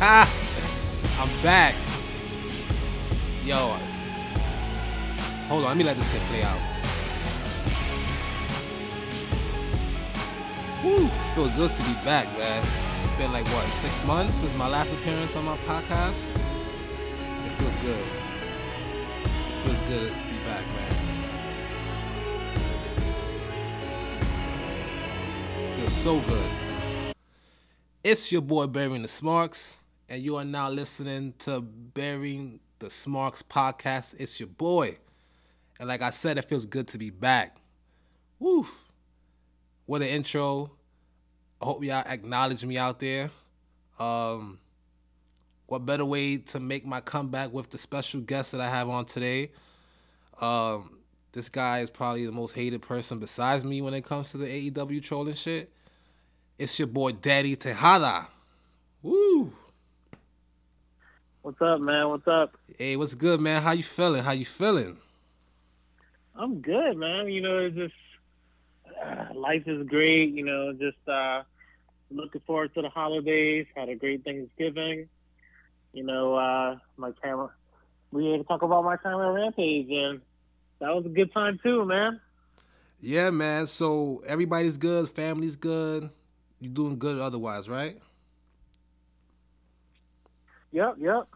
I'm back. Yo. Hold on, let me let this shit play out. Woo. Feels good to be back, man. It's been like what, six months since my last appearance on my podcast? It feels good. It feels good to be back, man. It feels so good. It's your boy Burying the Smarks, and you are now listening to Burying the Smarks podcast. It's your boy. And like I said, it feels good to be back. Woo. What an intro. I hope y'all acknowledge me out there. Um, what better way to make my comeback with the special guest that I have on today? Um, this guy is probably the most hated person besides me when it comes to the AEW trolling shit. It's your boy Danny Tejada. Woo! What's up, man? What's up? Hey, what's good, man? How you feeling? How you feeling? I'm good, man. You know, it's just uh, life is great. You know, just uh, looking forward to the holidays. Had a great Thanksgiving. You know, uh, my camera. We had to talk about my time at Rampage, and that was a good time too, man. Yeah, man. So everybody's good, family's good. You doing good otherwise, right? Yep, yep.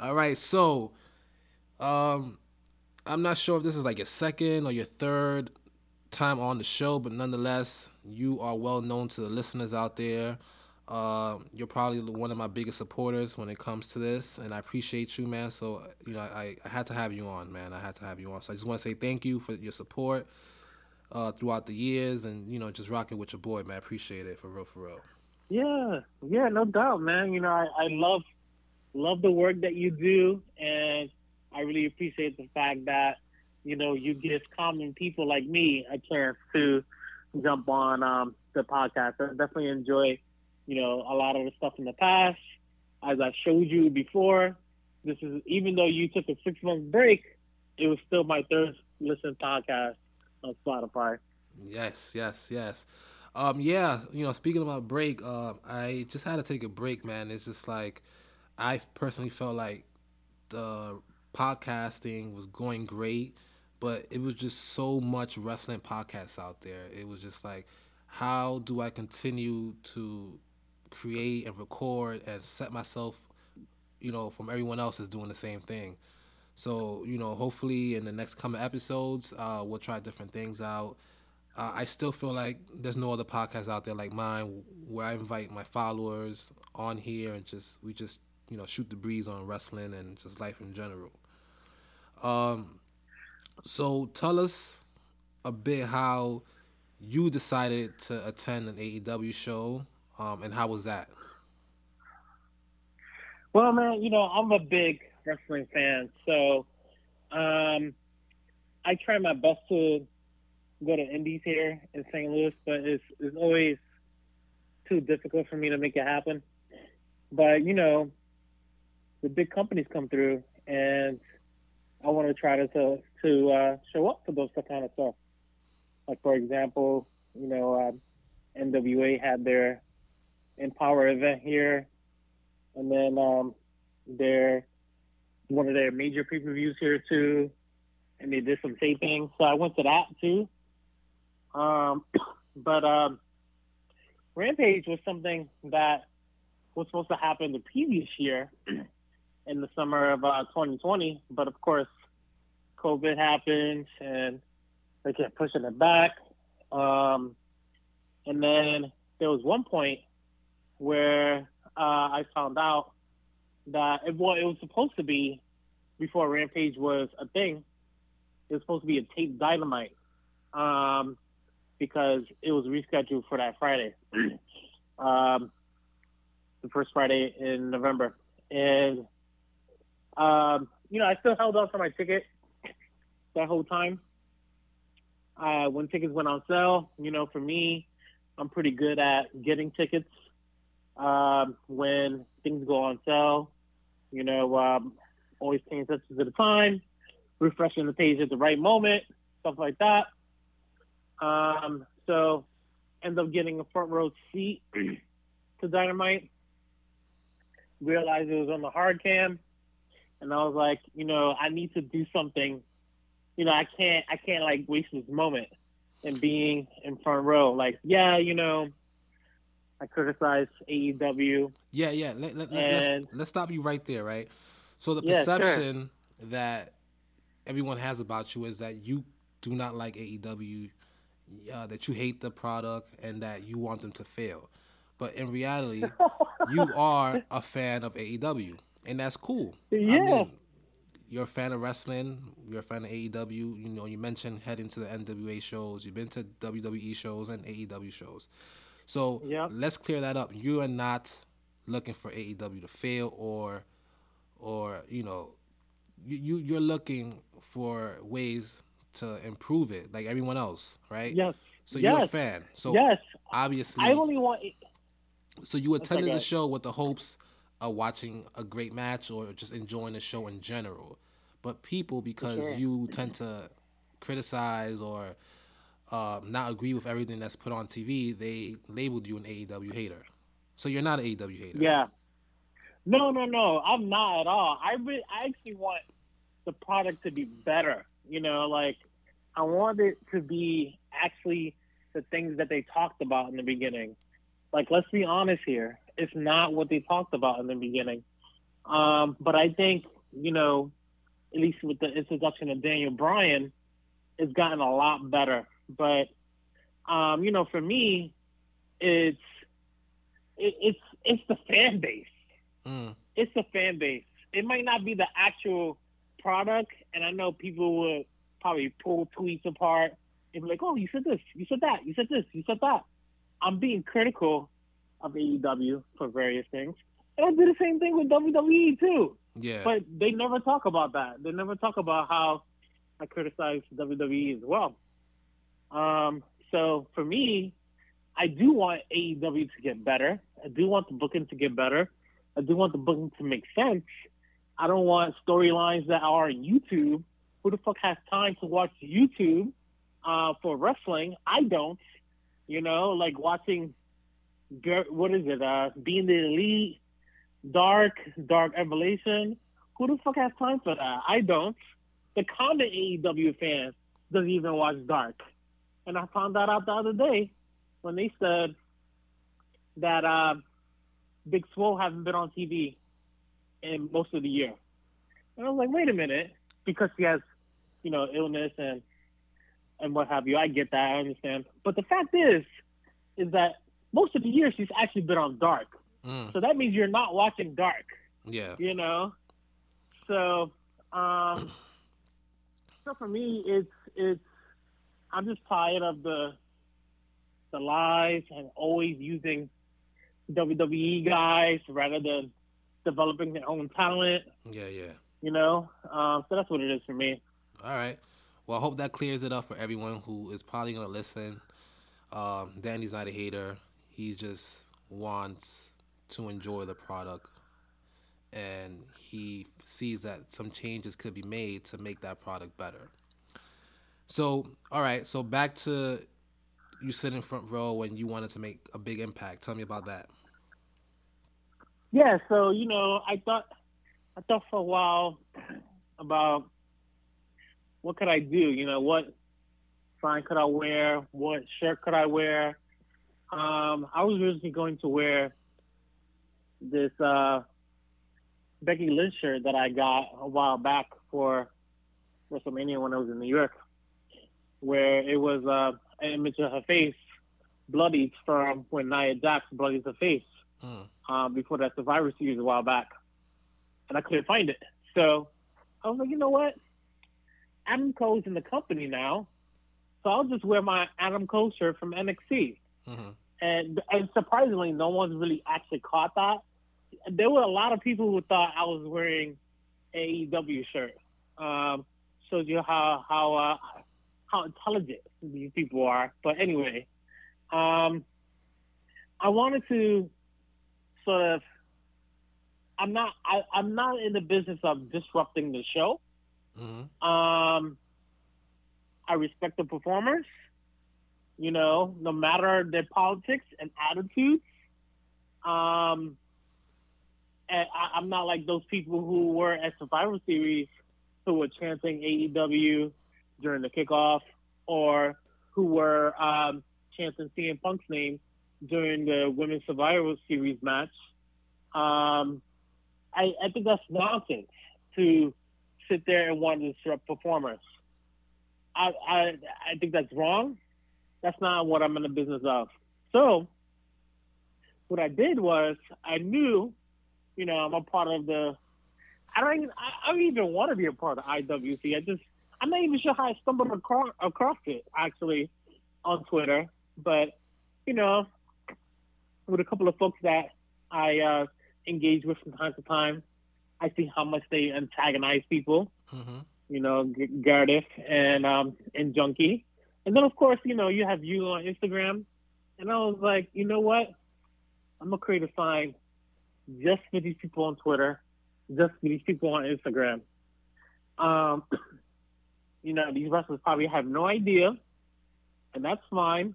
All right, so um I'm not sure if this is like your second or your third time on the show, but nonetheless, you are well known to the listeners out there. Uh, you're probably one of my biggest supporters when it comes to this, and I appreciate you, man. So, you know, I, I had to have you on, man. I had to have you on. So I just want to say thank you for your support uh, throughout the years, and you know, just rocking with your boy, man. I appreciate it for real, for real. Yeah, yeah, no doubt, man. You know, I, I love love the work that you do, and I really appreciate the fact that you know you give common people like me a chance to jump on um, the podcast. I definitely enjoy, you know, a lot of the stuff in the past. As I showed you before, this is even though you took a six month break, it was still my third listen podcast on Spotify. Yes, yes, yes. Um, yeah, you know, speaking about break, uh, I just had to take a break, man. It's just like I personally felt like the podcasting was going great, but it was just so much wrestling podcasts out there. It was just like, how do I continue to create and record and set myself, you know, from everyone else is doing the same thing. So, you know, hopefully in the next coming episodes, uh, we'll try different things out. Uh, I still feel like there's no other podcast out there like mine where I invite my followers on here and just we just you know shoot the breeze on wrestling and just life in general. Um, so tell us a bit how you decided to attend an AEW show, um, and how was that? Well, man, you know I'm a big wrestling fan, so um, I try my best to go to indies here in St. Louis, but it's it's always too difficult for me to make it happen. But you know, the big companies come through, and I want to try to to, to uh, show up for those kind of stuff. Like for example, you know, um, NWA had their Empower event here, and then um, their one of their major pay per views here too, and they did some taping. So I went to that too. Um, but um, Rampage was something that was supposed to happen the previous year in the summer of uh, 2020, but of course, COVID happened and they kept pushing it back. Um, and then there was one point where uh, I found out that it, well, it was supposed to be before Rampage was a thing. It was supposed to be a tape dynamite um, because it was rescheduled for that Friday, um, the first Friday in November, and um, you know I still held on for my ticket that whole time. Uh, when tickets went on sale, you know, for me, I'm pretty good at getting tickets um, when things go on sale. You know, um, always paying attention to the time, refreshing the page at the right moment, stuff like that. Um, so, end up getting a front row seat to Dynamite. Realized it was on the hard cam, and I was like, you know, I need to do something. You know, I can't, I can't like waste this moment and being in front row. Like, yeah, you know, I criticize AEW. Yeah, yeah. Let, let, let's, And- let's stop you right there, right? So the Yeah, sure. perception that everyone has about you is that you do not like AEW, uh, that you hate the product, and that you want them to fail. But in reality, you are a fan of AEW, and that's cool. I Yeah. mean, you're a fan of wrestling. You're a fan of AEW. You know, you mentioned heading to the NWA shows. You've been to WWE shows and AEW shows. So Yep. let's clear that up. You are not looking for AEW to fail or, or you know, you you're looking for ways to improve it, like everyone else, right? Yes. So you're a fan. So yes. obviously, I only want. so you attended the show with the hopes of watching a great match or just enjoying the show in general. But people, because sure. you tend to criticize or um, not agree with everything that's put on TV, they labeled you an AEW hater. So you're not an AEW hater. Yeah. No, no, no. I'm not at all. I re- I actually want the product to be better. You know, like I want it to be actually the things that they talked about in the beginning. Like, let's be honest here. It's not what they talked about in the beginning. Um, but I think, you know, at least with the introduction of Daniel Bryan, it's gotten a lot better. But, um, you know, for me, it's it, it's it's the fan base. Mm, It's the fan base. It might not be the actual product, and I know people would probably pull tweets apart and be like, "Oh, you said this, you said that, you said this, you said that." I'm being critical of AEW for various things, and I do the same thing with WWE too. yeah. But they never talk about that. They never talk about how I criticize WWE as well. Um, so for me, I do want AEW to get better. I do want the booking to get better. I do want the booking to make sense. I don't want storylines that are on YouTube. Who the fuck has time to watch YouTube uh, for wrestling? I don't. You know, like watching, what is it? Uh, Being the Elite, Dark, Dark Elevation. Who the fuck has time for that? I don't. The common AEW fan doesn't even watch Dark. And I found that out the other day when they said that uh, Big Swole hasn't been on TV in most of the year. And I was like, wait a minute, because she has, you know, illness and and what have you. I get that, I understand. But the fact is, is that most of the year she's actually been on Dark. Mm, So that means you're not watching Dark yeah. you know. So, um, so for me, it's it's I'm just tired of the the lies and always using WWE guys rather than developing their own talent. Yeah, yeah. You know, um, so that's what it is for me. All right. Well, I hope that clears it up for everyone who is probably gonna listen. Um, Danny's not a hater. He just wants to enjoy the product, and he sees that some changes could be made to make that product better. So, all right. So back to you sitting front row and you wanted to make a big impact. Tell me about that. Yeah, so you know, I thought I thought for a while about what could I do? You know, what sign could I wear? What shirt could I wear? Um, I was originally going to wear this uh, Becky Lynch shirt that I got a while back for WrestleMania when I was in New York, where it was uh, an image of her face bloodied from when Nia Jax bloodied her face Mm, um, before that Survivor Series a while back, and I couldn't find it. So I was like, you know what? Adam Cole's in the company now, so I'll just wear my Adam Cole shirt from NXT. hmm And and surprisingly, no one's really actually caught that. There were a lot of people who thought I was wearing AEW shirt. Um, shows you how how uh, how intelligent these people are. But anyway, um, I wanted to sort of. I'm not. I, I'm not in the business of disrupting the show. hmm Um, I respect the performers. You know, no matter their politics and attitudes. Um, and I, I'm not like those people who were at Survivor Series who were chanting AEW during the kickoff, or who were um, chanting CM Punk's name during the Women's Survival Series match. Um, I, I think that's nonsense to sit there and want to disrupt performers. I, I I think that's wrong. That's not what I'm in the business of. So what I did was I knew, you know, I'm a part of the. I don't even I, I don't even want to be a part of IWC. I just I'm not even sure how I stumbled across, across it actually on Twitter, but you know, with a couple of folks that I uh, engage with from time to time, I see how much they antagonize people. Mm-hmm. You know, G- Gardiff and um, and Junkie, and then of course you know you have you on Instagram, and I was like, you know what, I'm gonna create a sign just for these people on Twitter, just for these people on Instagram. Um, you know, these wrestlers probably have no idea, and that's fine,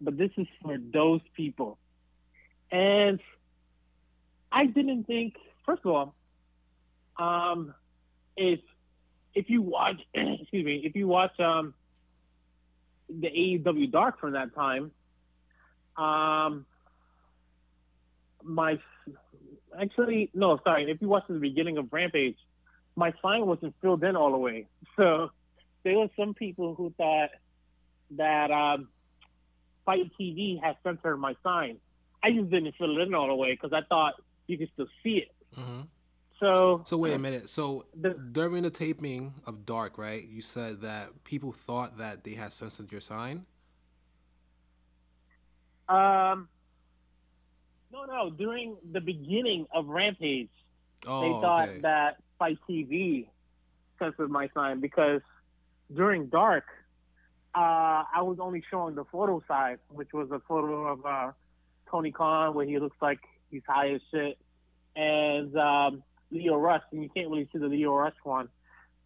but this is for those people. And I didn't think, first of all, um, if if you watch, excuse me, if you watch um, the AEW Dark from that time, um, my actually no, sorry, if you watch the beginning of Rampage, my sign wasn't filled in all the way. So there were some people who thought that um, FITE TV has censored my sign. I just didn't fill it in all the way because I thought you could still see it. Mm-hmm. So So wait a minute. So The- during the taping of Dark, right? You said that people thought that they had censored your sign. Um, no, no. During the beginning of Rampage, Oh, they thought okay. that FITE TV censored my sign because during Dark, uh, I was only showing the photo side, which was a photo of uh, Tony Khan where he looks like he's high as shit, and um, Lio Rush, and you can't really see the Lio Rush one,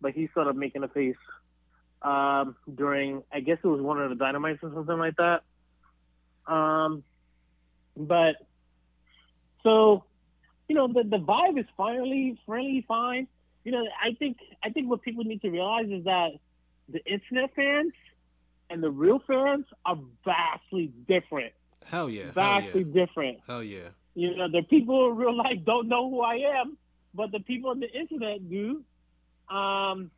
but he's sort of making a face um, during, I guess it was one of the Dynamites or something like that. Um, but so you know the the vibe is finally finally fine. You know, I think I think what people need to realize is that the internet fans and the real fans are vastly different. Hell yeah. Hell Vastly yeah. different. Hell yeah. You know, the people in real life don't know who I am, but the people on the internet do. Um,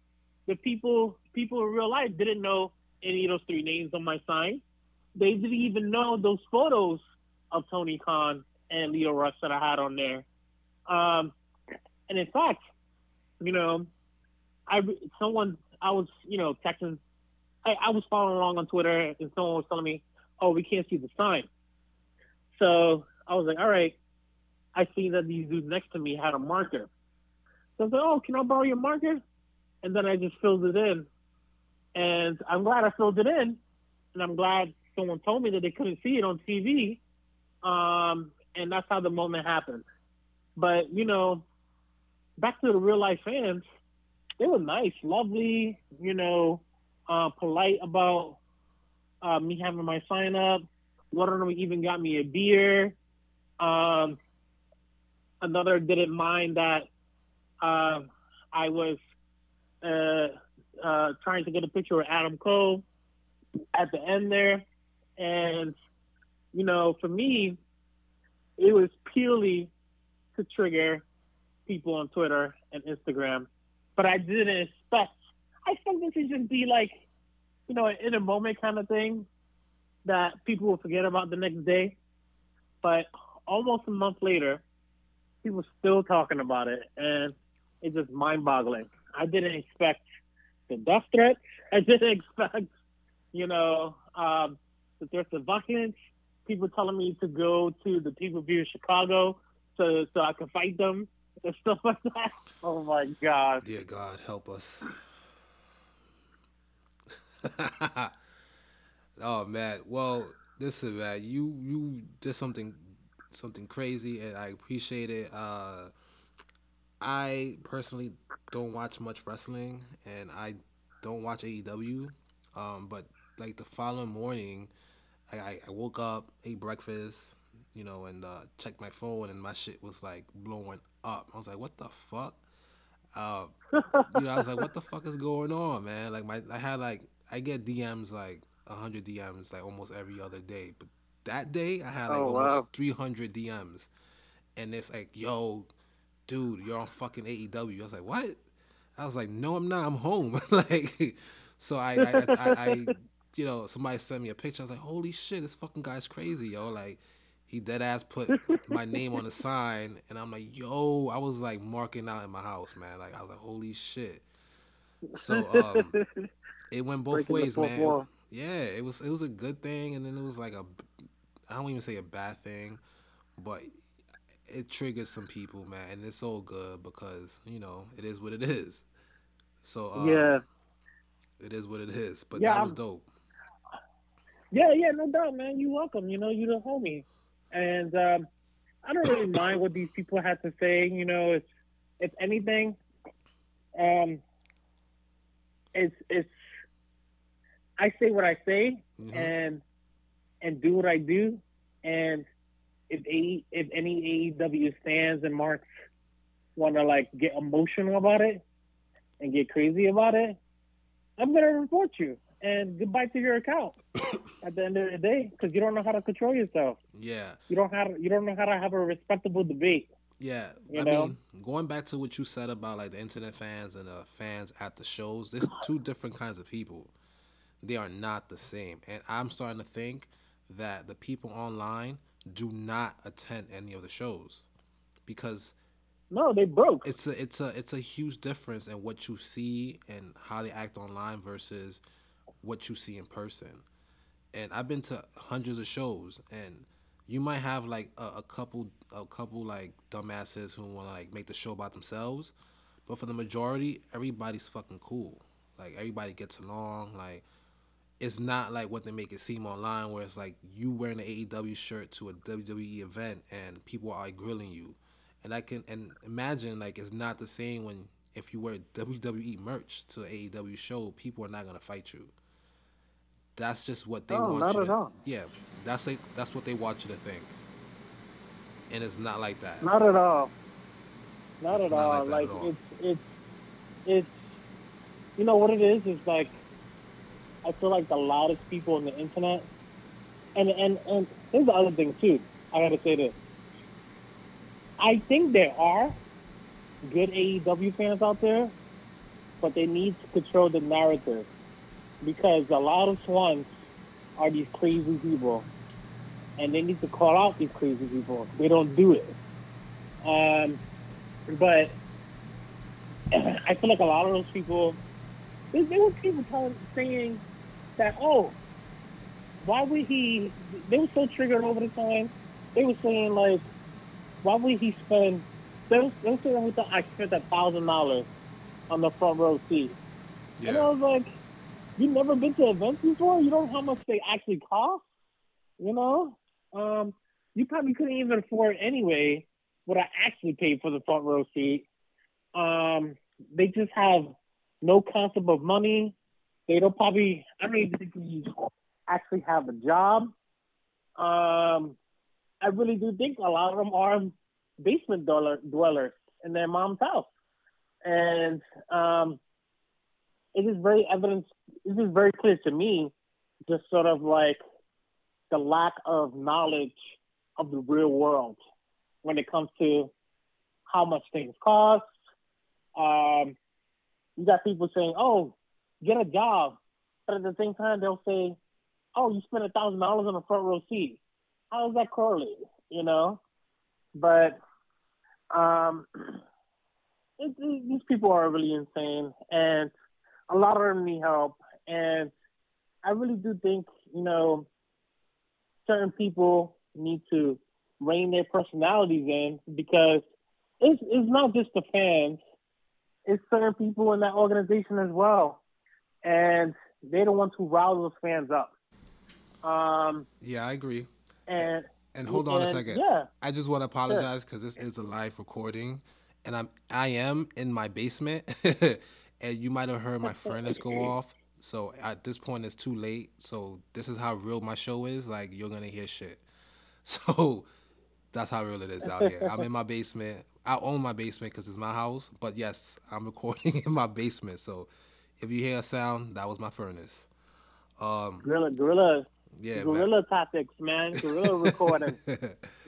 the people people in real life didn't know any of those three names on my sign. They didn't even know those photos of Tony Khan and Lio Rush that I had on there. Um, and in fact, you know, I someone I was you know texting, I, I was following along on Twitter, and someone was telling me, "Oh, we can't see the sign." So I was like, "All right." I see that these dudes next to me had a marker. So I was like, "Oh, can I borrow your marker?" And then I just filled it in, and I'm glad I filled it in, and I'm glad someone told me that they couldn't see it on TV, um, and that's how the moment happened. But you know, back to the real life fans, they were nice, lovely, you know, uh, polite about uh, me having my sign up. One of them even got me a beer. Um, another didn't mind that uh, I was uh, uh, trying to get a picture with Adam Cole at the end there. And, you know, for me, it was purely to trigger people on Twitter and Instagram. But I didn't expect, I expect this to just be like, you know, in a moment kind of thing that people will forget about the next day. But almost a month later, people still talking about it. And it's just mind boggling. I didn't expect the death threats. I didn't expect, you know, um, the threats of violence. People telling me to go to the people view in Chicago so so I can fight them and stuff like that. Oh my god. Dear God, help us. man. Well, listen, man. You you did something something crazy, and I appreciate it. Uh, I personally don't watch much wrestling, and I don't watch AEW. Um, but like the following morning, I, I, I woke up, ate breakfast, you know, and uh, checked my phone, and my shit was like blowing up. I was like, what the fuck? Uh, you know, I was like, what the fuck is going on, man? Like my, I had like, I get DMs like hundred DMs like almost every other day, but that day I had like oh, almost wow. 300 DMs, and it's like, yo, dude, you're on fucking AEW. I was like, what? I was like, no, I'm not. I'm home. like, so I, I, I, I, you know, somebody sent me a picture. I was like, holy shit, this fucking guy's crazy, yo. Like, he dead ass put my name on the sign, and I'm like, yo, I was like marking out in my house, man. Like, I was like, holy shit. So, um, it went both Breaking ways, man. Wall. Yeah, it was it was a good thing, and then it was like a, I don't even say a bad thing, but it triggered some people, man, and it's all good because you know it is what it is. So uh, yeah, it is what it is. But yeah, that was I'm, dope. Yeah, yeah, no doubt, man. You welcome. You know, you the homie, and um, I don't really mind what these people had to say. You know, it's if anything, um, it's it's I say what I say mm-hmm. and and do what I do, and if a, if any AEW fans and marks want to like get emotional about it and get crazy about it, I'm gonna report you and goodbye to your account at the end of the day because you don't know how to control yourself. Yeah, you don't have you don't know how to have a respectable debate. Yeah, you I know? mean, going back to what you said about like the internet fans and the fans at the shows, there's two different kinds of people. They are not the same, and I'm starting to think that the people online do not attend any of the shows because no, they broke. It's a it's a it's a huge difference in what you see and how they act online versus what you see in person. And I've been to hundreds of shows, and you might have like a, a couple a couple like dumbasses who want to like make the show about themselves, but for the majority, everybody's fucking cool. Like everybody gets along. Like it's not like what they make it seem online, where it's like you wearing an AEW shirt to a WWE event and people are like grilling you, and I can and imagine like it's not the same when if you wear WWE merch to an AEW show, people are not gonna fight you. That's just what they oh, want you. To. Yeah, that's like that's what they want you to think, and it's not like that. Not at all. Not it's at not all. Like, like at all. it's it's it's you know what it is is like I feel like the loudest people on the internet. And and and here's the other thing too. I gotta say this. I think there are good AEW fans out there, but they need to control the narrative because the loudest ones are these crazy people, and they need to call out these crazy people. They don't do it. Um, but I feel like a lot of those people, there, there were people telling, saying that, oh, why would he? They were so triggered over the time. They were saying like, why would he spend? They were, they were saying we thought I spent a thousand dollars on the front row seat, yeah. and I was like, you never been to events before? You don't know how much they actually cost. You know, um, you probably couldn't even afford anyway what I actually paid for the front row seat. Um, they just have no concept of money. They don't probably. I don't even think we actually have a job. Um, I really do think a lot of them are basement dwellers in their mom's house, and um, it is very evident. It is very clear to me, just sort of like the lack of knowledge of the real world when it comes to how much things cost. Um, you got people saying, "Oh, get a job. But at the same time, they'll say, "Oh, you spent a thousand dollars on a front row seat." How does that correlate? You know, but um, it, it, these people are really insane, and a lot of them need help. And I really do think you know certain people need to rein their personalities in because it's it's not just the fans, it's certain people in that organization as well and they're the ones who rile those fans up. Um, yeah, I agree. And and hold on and, a second. Yeah. I just want to apologize because this is a live recording, and I'm I am in my basement, and you might have heard my furnace go off. So at this point, it's too late. So this is how real my show is. Like you're gonna hear shit. So That's how real it is out here. I'm in my basement. I own my basement because it's my house. But yes, I'm recording in my basement. So if you hear a sound, that was my furnace. Um, Gorilla, gorilla, yeah, man. gorilla tactics, man. Gorilla recording.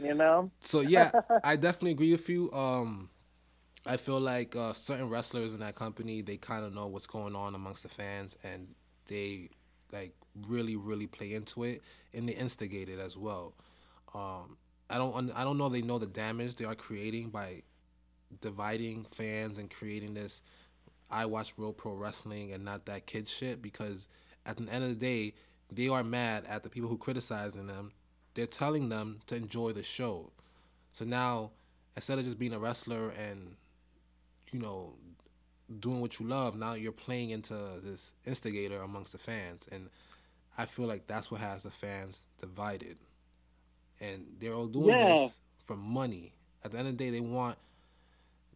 You know. So yeah, I definitely agree with you. Um, I feel like uh, certain wrestlers in that company they kind of know what's going on amongst the fans, and they like really, really play into it, and they instigate it as well. Um, I don't, I don't know. They know the damage they are creating by dividing fans and creating this. I watch real pro wrestling and not that kid shit because at the end of the day, they are mad at the people who criticizing them. They're telling them to enjoy the show. So now, instead of just being a wrestler and, you know, doing what you love, now you're playing into this instigator amongst the fans. And I feel like that's what has the fans divided. And they're all doing Yeah. this for money. At the end of the day, they want,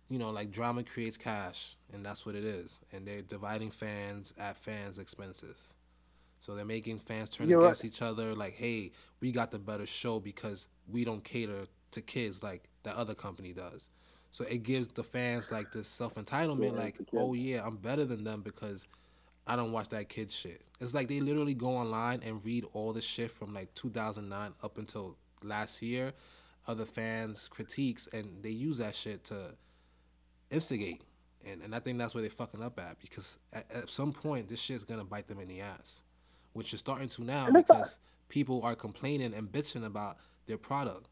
you know, like drama creates cash, and that's what it is. And they're dividing fans at fans' expenses. So they're making fans turn right. against each other. Like, hey, we got the better show because we don't cater to kids like that other company does. So it gives the fans like this self entitlement, Yeah, like, oh yeah, I'm better than them because I don't watch that kid shit. It's like they literally go online and read all the shit from like 2009 up until last year, other fans' critiques, and they use that shit to instigate. And, and I think that's where they're fucking up at because at, at some point this shit's gonna bite them in the ass, which is starting to now And it's not- because people are complaining and bitching about their product.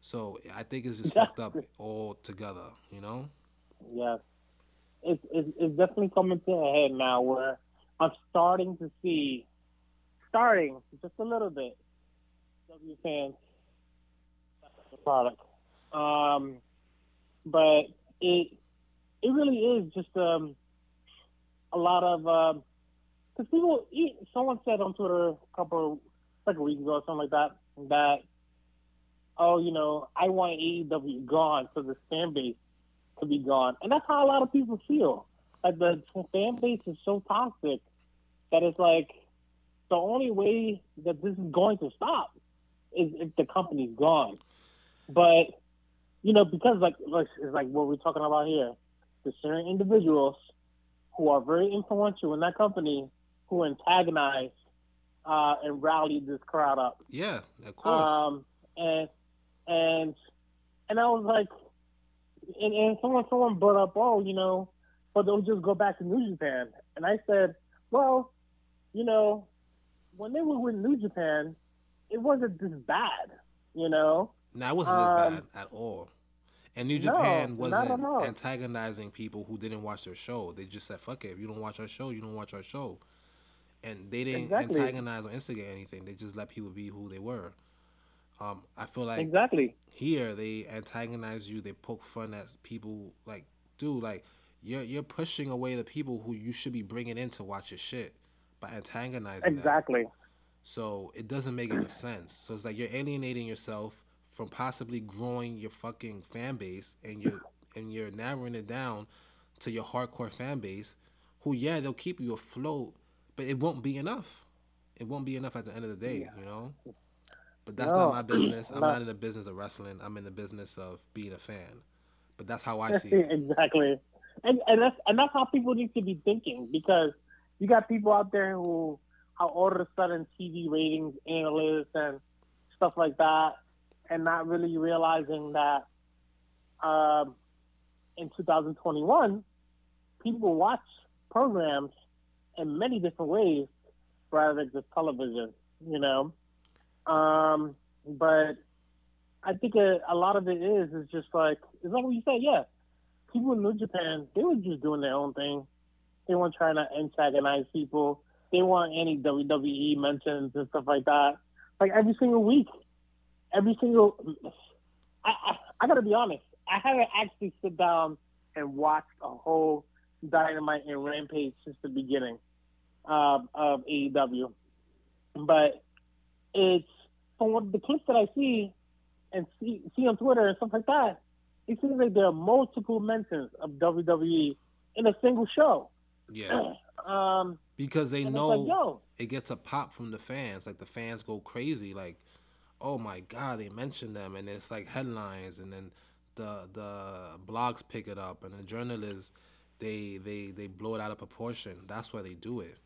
So I think it's just fucked up all together, you know? Yes. It's, it's, it's definitely coming to a head now where I'm starting to see, starting just a little bit, W fans, the product. Um, but it, it really is just um, a lot of, because people, e- someone said on Twitter a couple, like a week ago or something like that, that, oh, you know, I want AEW gone so the fan base to be gone. And that's how a lot of people feel. Like the fan base is so toxic that it's like the only way that this is going to stop is if the company's gone. But you know, because like like it's like what we're talking about here, there's certain individuals who are very influential in that company who antagonize uh, and rally this crowd up. Yeah, of course. Um, and and and I was like, and, and someone someone brought up, oh, you know, but they'll just go back to New Japan. And I said, well, you know, when they were with New Japan, it wasn't this bad, you know. Now it wasn't um, as bad at all. And New Japan at wasn't antagonizing people who didn't watch their show. They just said, "Fuck it, if you don't watch our show, you don't watch our show." And they didn't Exactly. antagonize or instigate anything. They just let people be who they were. Um, I feel like exactly. here they antagonize you. They poke fun at people. Like, dude, like you're you're pushing away the people who you should be bringing in to watch your shit by antagonizing them. Exactly. So it doesn't make any sense. So it's like you're alienating yourself from possibly growing your fucking fan base and you're and you're narrowing it down to your hardcore fan base who yeah, they'll keep you afloat, but it won't be enough. It won't be enough at the end of the day, you know? But that's No. not my business. I'm No. not in the business of wrestling. I'm in the business of being a fan. But that's how I see it. exactly. And and that's and that's how people need to be thinking because you got people out there who are all of a sudden TV ratings analysts and stuff like that, and not really realizing that um, in 2021 people watch programs in many different ways rather than just television. You know, um, but I think a, a lot of it is is just like it's like what you said, yeah. People in New Japan, they were just doing their own thing. They weren't trying to antagonize people. They weren't any WWE mentions and stuff like that. Like every single week, every single. I I, I gotta be honest. I haven't actually sit down and watched a whole Dynamite and Rampage since the beginning um, of AEW, but it's from what the clips that I see and see, see on Twitter and stuff like that, it seems like there are multiple mentions of WWE in a single show. Yeah. Um, Because they know like, it gets a pop from the fans. Like the fans go crazy. Like oh my god, they mention them, and it's like headlines, and then the the blogs pick it up, and the journalists they they they blow it out of proportion. That's why they do it.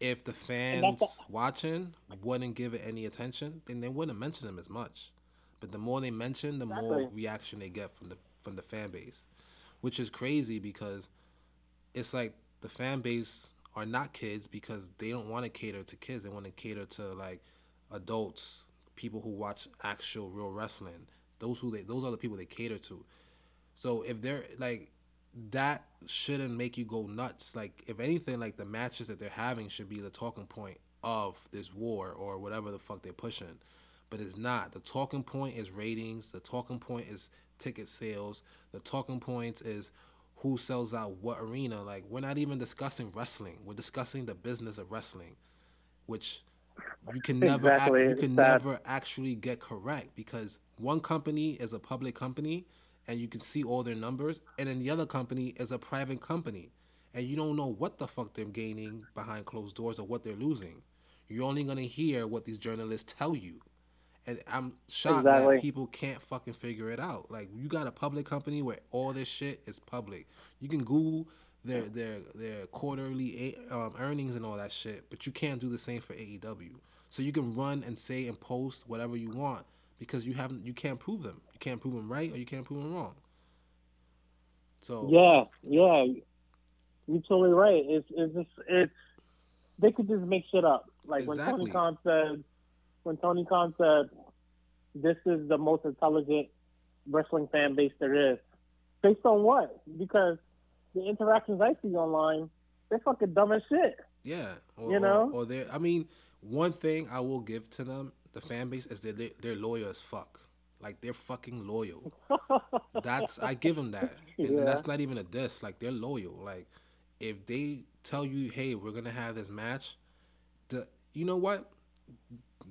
If the fans watching wouldn't give it any attention, then they wouldn't mention them as much. But the more they mention, the exactly. more reaction they get from the from the fan base, which is crazy because it's like the fan base are not kids because they don't want to cater to kids. They want to cater to like adults, people who watch actual real wrestling. Those who they those are the people they cater to. So if they're like that shouldn't make you go nuts. Like if anything, like the matches that they're having should be the talking point of this war or whatever the fuck they're pushing. But it's not. The talking point is ratings. The talking point is ticket sales. The talking point is who sells out what arena. Like we're not even discussing wrestling. We're discussing the business of wrestling, which you can never exactly. act, you can never actually get correct because one company is a public company and you can see all their numbers and then the other company is a private company. And you don't know what the fuck they're gaining behind closed doors or what they're losing. You're only going to hear what these journalists tell you. And i'm shocked exactly. that people can't fucking figure it out. Like you got a public company where all this shit is public. You can google their their their quarterly um, earnings and all that shit but you can't do the same for aew so you can run and say and post whatever you want because you haven't you can't prove them. You can't prove them right or you can't prove them wrong. So yeah, yeah, you're totally right. It's it's just it's they could just make shit up. Like exactly. when Tony Khan said when Tony Khan said this is the most intelligent wrestling fan base there is. Based on what? Because the interactions I see online, they're fucking dumb as shit. Yeah, or, you know, or, or they. I mean, one thing I will give to them the fan base is they're they're loyal as fuck. Like they're fucking loyal. that's I give them that, and yeah. that's not even a diss. Like they're loyal. Like if they tell you, hey, we're gonna have this match, the you know what?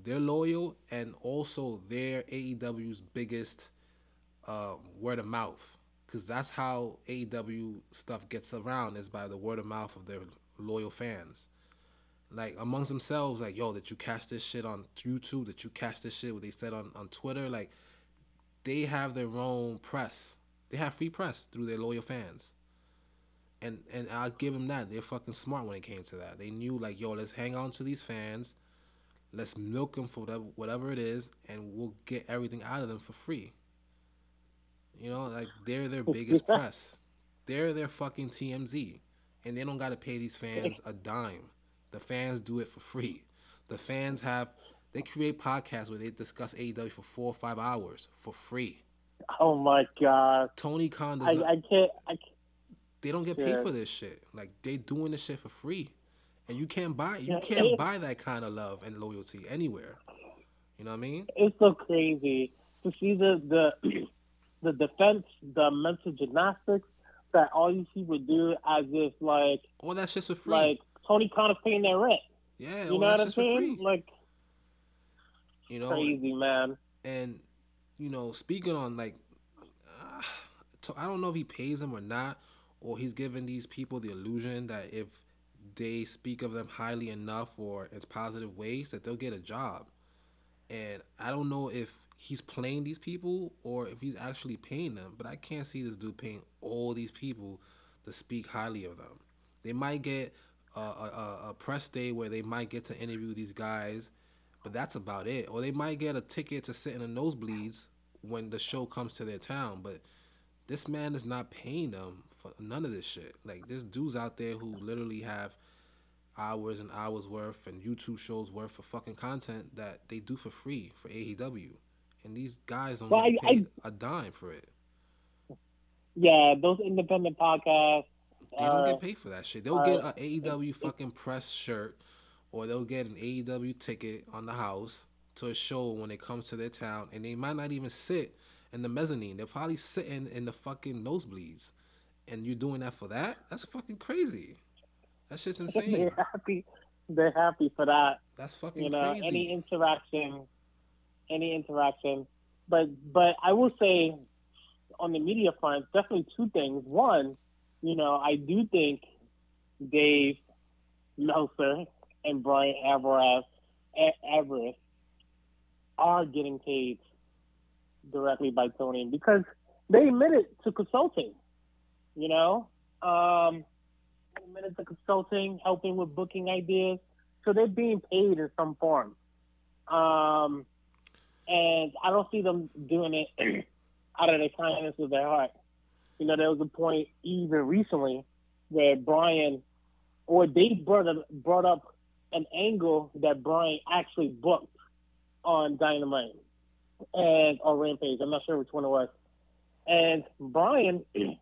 They're loyal, and also they're AEW's biggest uh, word of mouth, because that's how AEW stuff gets around is by the word of mouth of their loyal fans like amongst themselves, like, yo, that you catch this shit on YouTube, that you catch this shit what they said on, on Twitter, like they have their own press. They have free press through their loyal fans. And and I'll give them that. They're fucking smart when it came to that. They knew like, yo, let's hang on to these fans. Let's milk them for whatever, whatever it is, and we'll get everything out of them for free. You know, like they're their biggest press. They're their fucking TMZ, and they don't got to pay these fans a dime. The fans do it for free. The fans have they create podcasts where they discuss AEW for four or five hours for free. Oh my god. Tony Khan does I, not, I can't I can't. They don't get paid yeah. for this shit. Like they doing this shit for free. And you can't buy you can't buy that kind of love and loyalty anywhere. You know what I mean? It's so crazy to see the the the defense, the mental gymnastics that all these people do as if like well that's just for free. Like Tony Khan is paying their rent. Yeah, you know what I'm saying? Like, you know, crazy man. And you know, speaking on like, uh, I don't know if he pays them or not, or he's giving these people the illusion that if they speak of them highly enough or in positive ways, that they'll get a job. And I don't know if he's playing these people or if he's actually paying them, but I can't see this dude paying all these people to speak highly of them. They might get a, a, a press day where they might get to interview these guys, but that's about it. Or they might get a ticket to sit in the nosebleeds when the show comes to their town. But this man is not paying them for none of this shit. Like there's dudes out there who literally have hours and hours worth and YouTube shows worth for fucking content that they do for free for AEW. And these guys don't well, get paid I, I, a dime for it. Yeah, those independent podcasts they don't get uh, paid for that shit. They'll uh, get an AEW fucking press shirt, or they'll get an AEW ticket on the house to a show when it comes to their town, and they might not even sit in the mezzanine. They're probably sitting in the fucking nosebleeds, and you're doing that for that? That's fucking crazy. That shit's insane. They're happy. They're happy for that. That's fucking you know, crazy. Any interaction, any interaction, but but I will say, on the media front, definitely two things. One you know, I do think Dave Meltzer and Bryan Alvarez, Everest are getting paid directly by Tony because they admitted to consulting. You know, um, admitted to consulting, helping with booking ideas, so they're being paid in some form. Um, and I don't see them doing it out of the kindness of their heart. You know, there was a point even recently where Bryan or they brought up, brought up an angle that Bryan actually booked on Dynamite and or Rampage. I'm not sure which one it was. And Bryan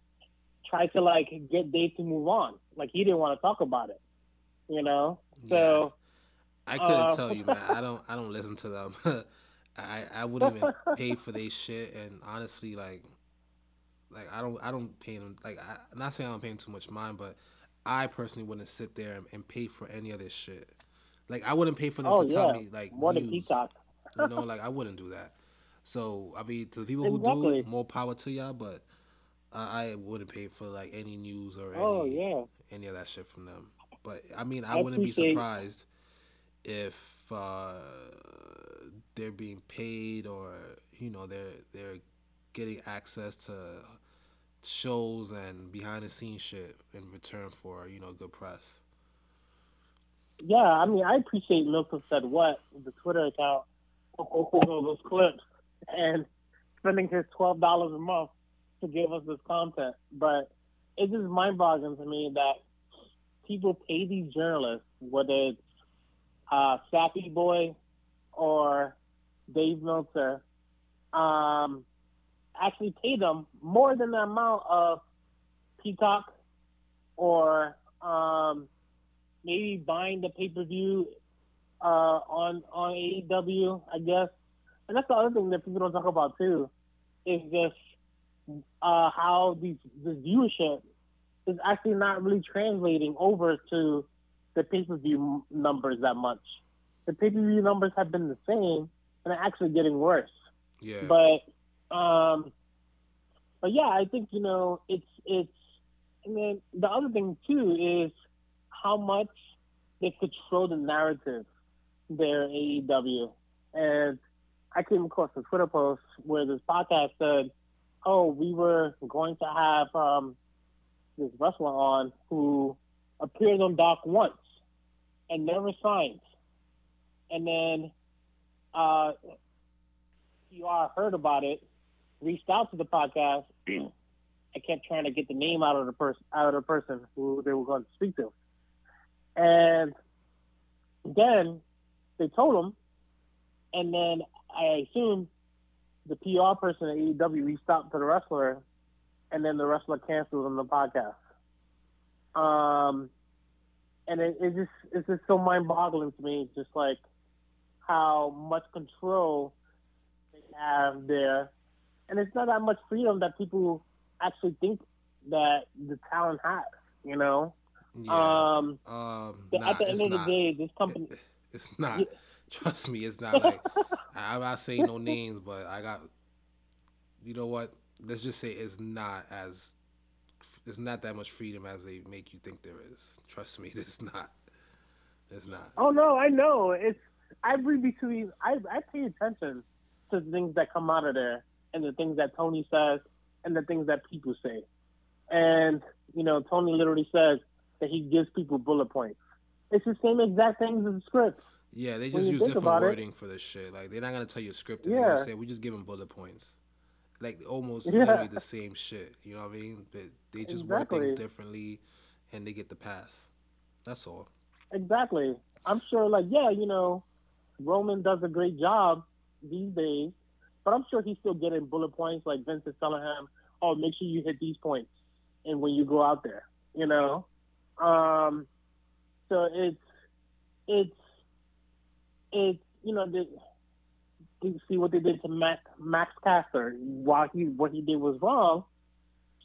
tried to like get Dave to move on. Like he didn't want to talk about it. You know? So I couldn't uh, tell you, man. I don't I don't listen to them. I I wouldn't even pay for their shit and honestly like like I don't I don't pay them like I, am not saying I'm paying too much mind, but I personally wouldn't sit there and, and pay for any of this shit. Like I wouldn't pay for them Oh, to tell me like more than news. Peacock. You know, like I wouldn't do that. So I mean, to the people who Exactly. do, more power to y'all. But I, I wouldn't pay for like any news or any Oh yeah. any of that shit from them. But I mean, I, I wouldn't be surprised if uh, they're being paid or you know they're they're getting access to shows and behind the scenes shit in return for you know good press. Yeah, I mean, I appreciate Milton said what the Twitter account for those clips and spending his twelve dollars a month to give us this content. But it's just mind boggling to me that people pay these journalists, whether it's uh, Sappy Boy or Dave Meltzer, um, actually pay them more than the amount of Peacock or um, maybe buying the pay per view uh, on on AEW, I guess. And that's the other thing that people don't talk about too, is just uh, how these this viewership is actually not really translating over to the pay per view numbers that much. The pay per view numbers have been the same, and actually getting worse. Yeah, But um, but yeah, I think you know it's it's. And then the other thing too is how much they control the narrative there AEW. And I came across a Twitter post where this podcast said, "Oh, we were going to have um, this wrestler on who appeared on Dark once and never signed, and then uh, PR heard about it, reached out to the podcast." I kept trying to get the name out of the person out of the person who they were going to speak to. And then they told him, and then I assume the PR person at AEW reached out to the wrestler, and then the wrestler canceled on the podcast. Um, and it, it just it's just so mind-boggling to me, just like how much control they have there, and it's not that much freedom that people actually think that the talent has. You know, yeah. um, um, nah, at the end of not. the day, this company. It's not. Yeah. Trust me, it's not like I- I'm not saying no names, but I got. You know what? Let's just say it's not as. It's not that much freedom as they make you think there is. Trust me, it's not. It's not. Oh no, I know. It's I read between. I I pay attention to the things that come out of there and the things that Tony says and the things that people say. And you know, Tony literally says that he gives people bullet points. It's the same exact things in the script. Yeah, they just use different about it- for this shit. Like they're not gonna tell you a script. They're Yeah. gonna say we just give them bullet points. Like almost Yeah. literally the same shit. You know what I mean? But they just word things differently, and they get the pass. That's all. Exactly. I'm sure, like, yeah, you know, Roman does a great job these days, but I'm sure he's still getting bullet points. Like Vince is telling him, "Oh, make sure you hit these points," and when you go out there, you know. Um, so it's it's it's you know the, you see what they did to Max Max Caster while he what he did was wrong.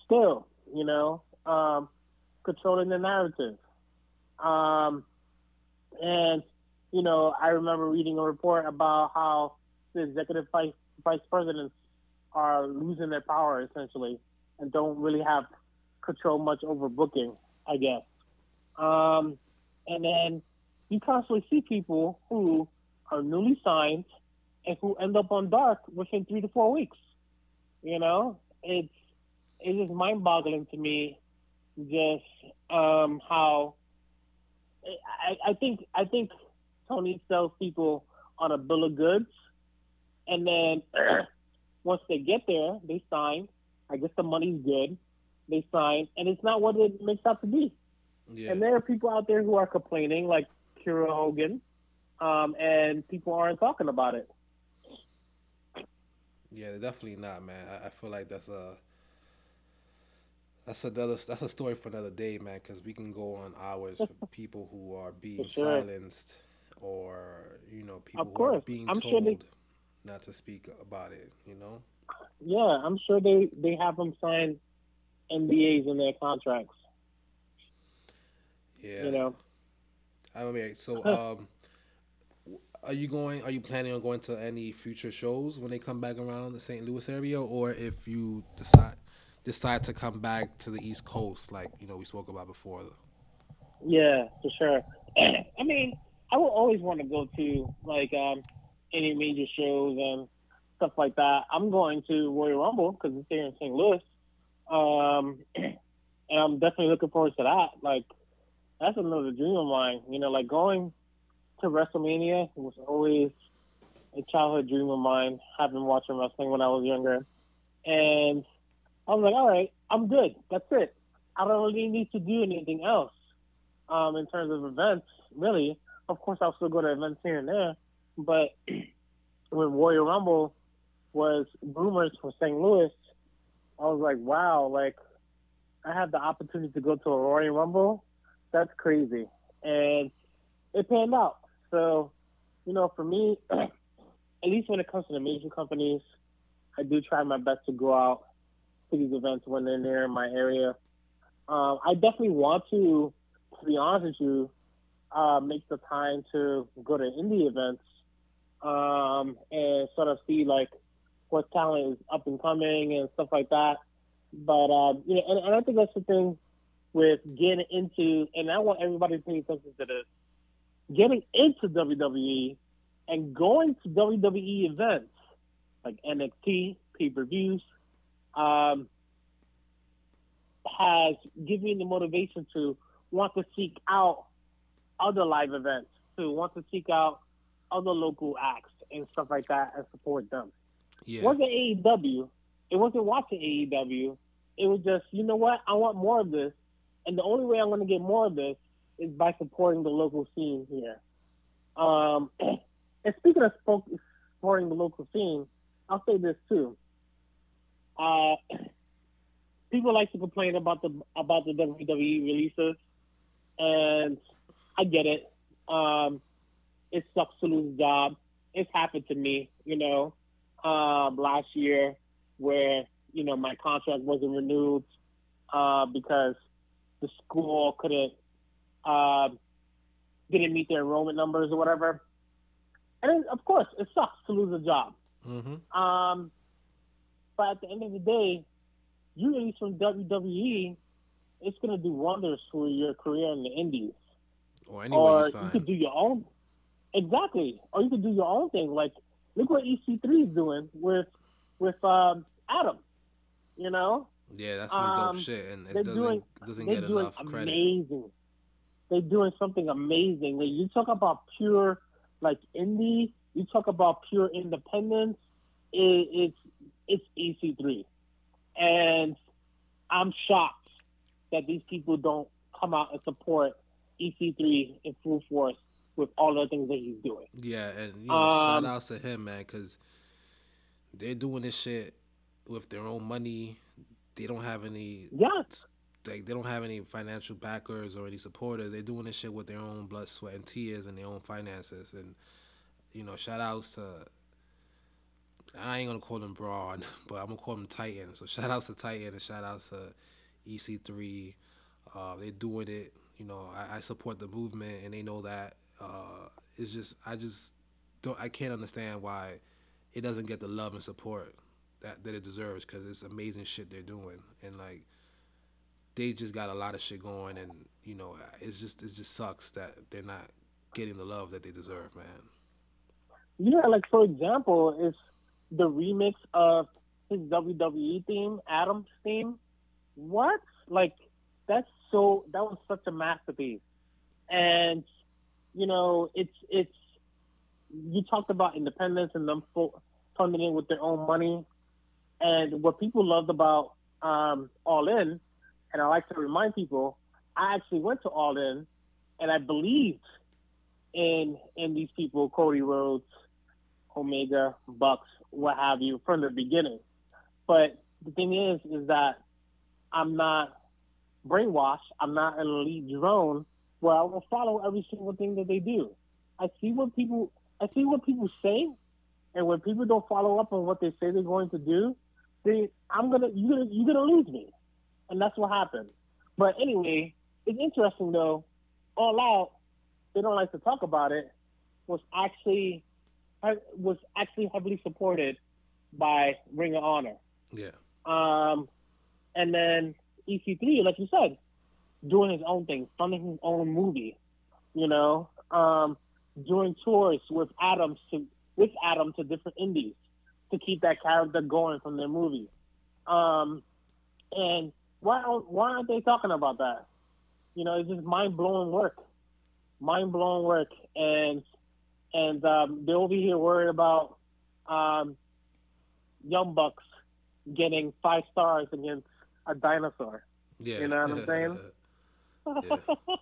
Still, you know, um, controlling the narrative. Um, and you know, I remember reading a report about how the executive vice vice presidents are losing their power essentially and don't really have control much over booking, I guess. Um, and then you constantly see people who are newly signed and who end up on dark within three to four weeks. You know, it's it's mind boggling to me, just um, how I, I think I think Tony sells people on a bill of goods, and then once they get there, they sign. I guess the money's good. They sign, and it's not what it makes out to be. Yeah. And there are people out there who are complaining, like Kiera Hogan, um, and people aren't talking about it. Yeah, definitely not, man. I, I feel like that's a that's another that's a story for another day, man. Because we can go on hours for people who are being sure. silenced, or you know, people who are being I'm told sure they, not to speak about it. You know. Yeah, I'm sure they they have them sign NDAs in their contracts. Yeah. You know. I mean, so um, are you going? Are you planning on going to any future shows when they come back around the St. Louis area, or if you decide decide to come back to the East Coast, like you know we spoke about before? Yeah, for sure. I mean, I will always want to go to like um, any major shows and stuff like that. I'm going to Royal Rumble because it's here in St. Louis, um, and I'm definitely looking forward to that. Like, that's another dream of mine. You know, like going to WrestleMania was always a childhood dream of mine. I've been watching wrestling when I was younger, and I was like, all right, I'm good. That's it. I don't really need to do anything else um, in terms of events, really. Of course, I'll still go to events here and there, but when Royal Rumble was rumors for St. Louis, I was like, wow, like I had the opportunity to go to a Royal Rumble. That's crazy, and it panned out. So, you know, for me, at least when it comes to the major companies, I do try my best to go out to these events when they're near my area. Um, I definitely want to, to be honest with you, uh, make the time to go to indie events um, and sort of see like what talent is up and coming and stuff like that. But um, you know, and, and I think that's the thing with getting into, and I want everybody to pay attention to this, getting into WWE and going to WWE events like NXT pay per views, um, has given the motivation to want to seek out other live events, to want to seek out other local acts and stuff like that and support them. Yeah. It wasn't AEW. It wasn't watching AEW. It was just, you know what? I want more of this. And the only way I'm going to get more of this is by supporting the local scene here. Um, and speaking of supporting the local scene, I'll say this too. Uh, people like to complain about the about the WWE releases, and I get it. Um, it sucks to lose a job. It's happened to me, you know, um, last year where you know my contract wasn't renewed uh, because the school couldn't uh, didn't meet their enrollment numbers or whatever. And of course, it sucks to lose a job. Mm-hmm. Um, but at the end of the day, you release from WWE, it's gonna do wonders for your career in the Indies. Or anyway or you, you could do your own. Exactly. Or you could do your own thing. Like look what EC3 is doing with with um, Adam. You know. Yeah, that's some um, dope shit, and it doesn't doing, doesn't get enough credit. Amazing. They're doing something amazing. Like, you talk about pure like indie. You talk about pure independence. It, it's it's EC3. And I'm shocked that these people don't come out and support EC3 in full force with all the things that he's doing. Yeah, and you know, um, shout outs to him, man, because they're doing this shit with their own money. They don't have any. Yes. They, they don't have any financial backers or any supporters. They're doing this shit with their own blood, sweat, and tears and their own finances. And you know, shout outs to I ain't gonna call them Braun, but I'm gonna call them Titan. So shout outs to Titan and shout outs to EC3. Uh, they're doing it. You know, I, I, support the movement, and they know that. Uh, it's just I just don't. I can't understand why it doesn't get the love and support that that it deserves because it's amazing shit they're doing, and like they just got a lot of shit going, and you know, it's just it just sucks that they're not getting the love that they deserve, man. Yeah, like for example, is the remix of his WWE theme, Adam's theme. What? Like that's so that was such a masterpiece. And you know, it's it's you talked about independence and them coming in with their own money. And what people loved about um, All In, and I like to remind people, I actually went to All In, and I believed in in these people, Cody Rhodes, Omega, Bucks, what have you, from the beginning. But the thing is, is that I'm not brainwashed. I'm not an elite drone where I will follow every single thing that they do. I see what people I see what people say, and when people don't follow up on what they say they're going to do, they I'm gonna you're gonna you're gonna lose me, and that's what happened. But anyway, it's interesting though. All out, they don't like to talk about it. Was actually was actually heavily supported by Ring of Honor. Yeah. Um, and then EC3, like you said, doing his own thing, funding his own movie. You know, um, doing tours with Adam to with Adam to different indies to keep that character going from their movie. Um, and why why aren't they talking about that? You know, it's just mind blowing work, mind blowing work, and and um, they're over here worried about um, Young Bucks getting five stars against a dinosaur. Yeah, you know what I'm saying?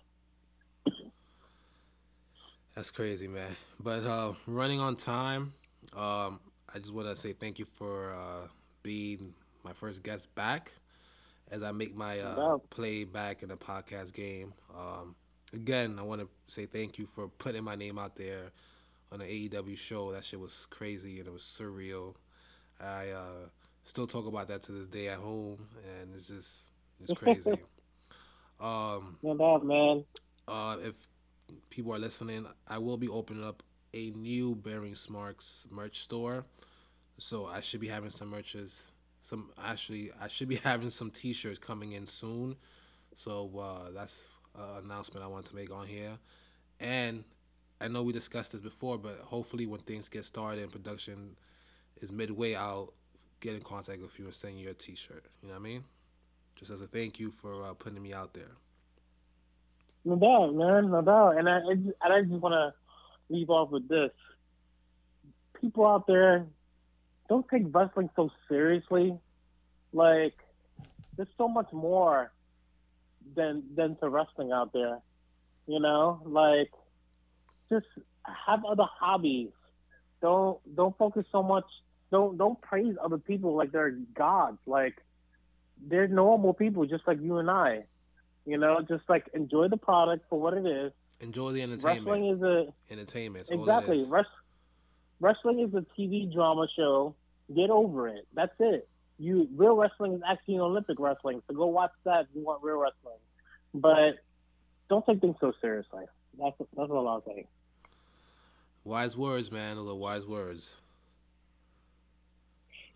That's crazy, man. But uh, running on time, um, I just want to say thank you for uh, being my first guest back as I make my uh, play back in the podcast game. Um, again, I want to say thank you for putting my name out there on the AEW show. That shit was crazy and it was surreal. I uh, still talk about that to this day at home, and it's just it's crazy. um, no doubt, man. Uh, if people are listening, I will be opening up a new Burying Smarks merch store. So I should be having some merches. Some actually, I should be having some T-shirts coming in soon. So uh, that's an announcement I want to make on here. And I know we discussed this before, but hopefully when things get started and production is midway, I'll get in contact with you and send you a T-shirt. You know what I mean? Just as a thank you for uh, putting me out there. No doubt, man, no doubt. And I, and I just want to leave off with this. People out there, don't take wrestling so seriously. Like, there's so much more than than to wrestling out there. You know, like just have other hobbies. Don't don't focus so much. Don't don't praise other people like they're gods. Like they're normal people, just like you and I. You know, just like enjoy the product for what it is. Enjoy the entertainment. Wrestling is a entertainment. Exactly. Res- wrestling is a TV drama show. Get over it. That's it. You real wrestling is actually Olympic wrestling. So go watch that if you want real wrestling. But don't take things so seriously. That's that's all I'll say. Wise words, man. The wise words.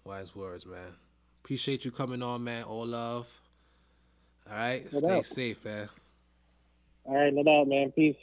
Wise words, man. Appreciate you coming on, man. All love. All right. No Stay safe, man. All right, no doubt, man. Peace.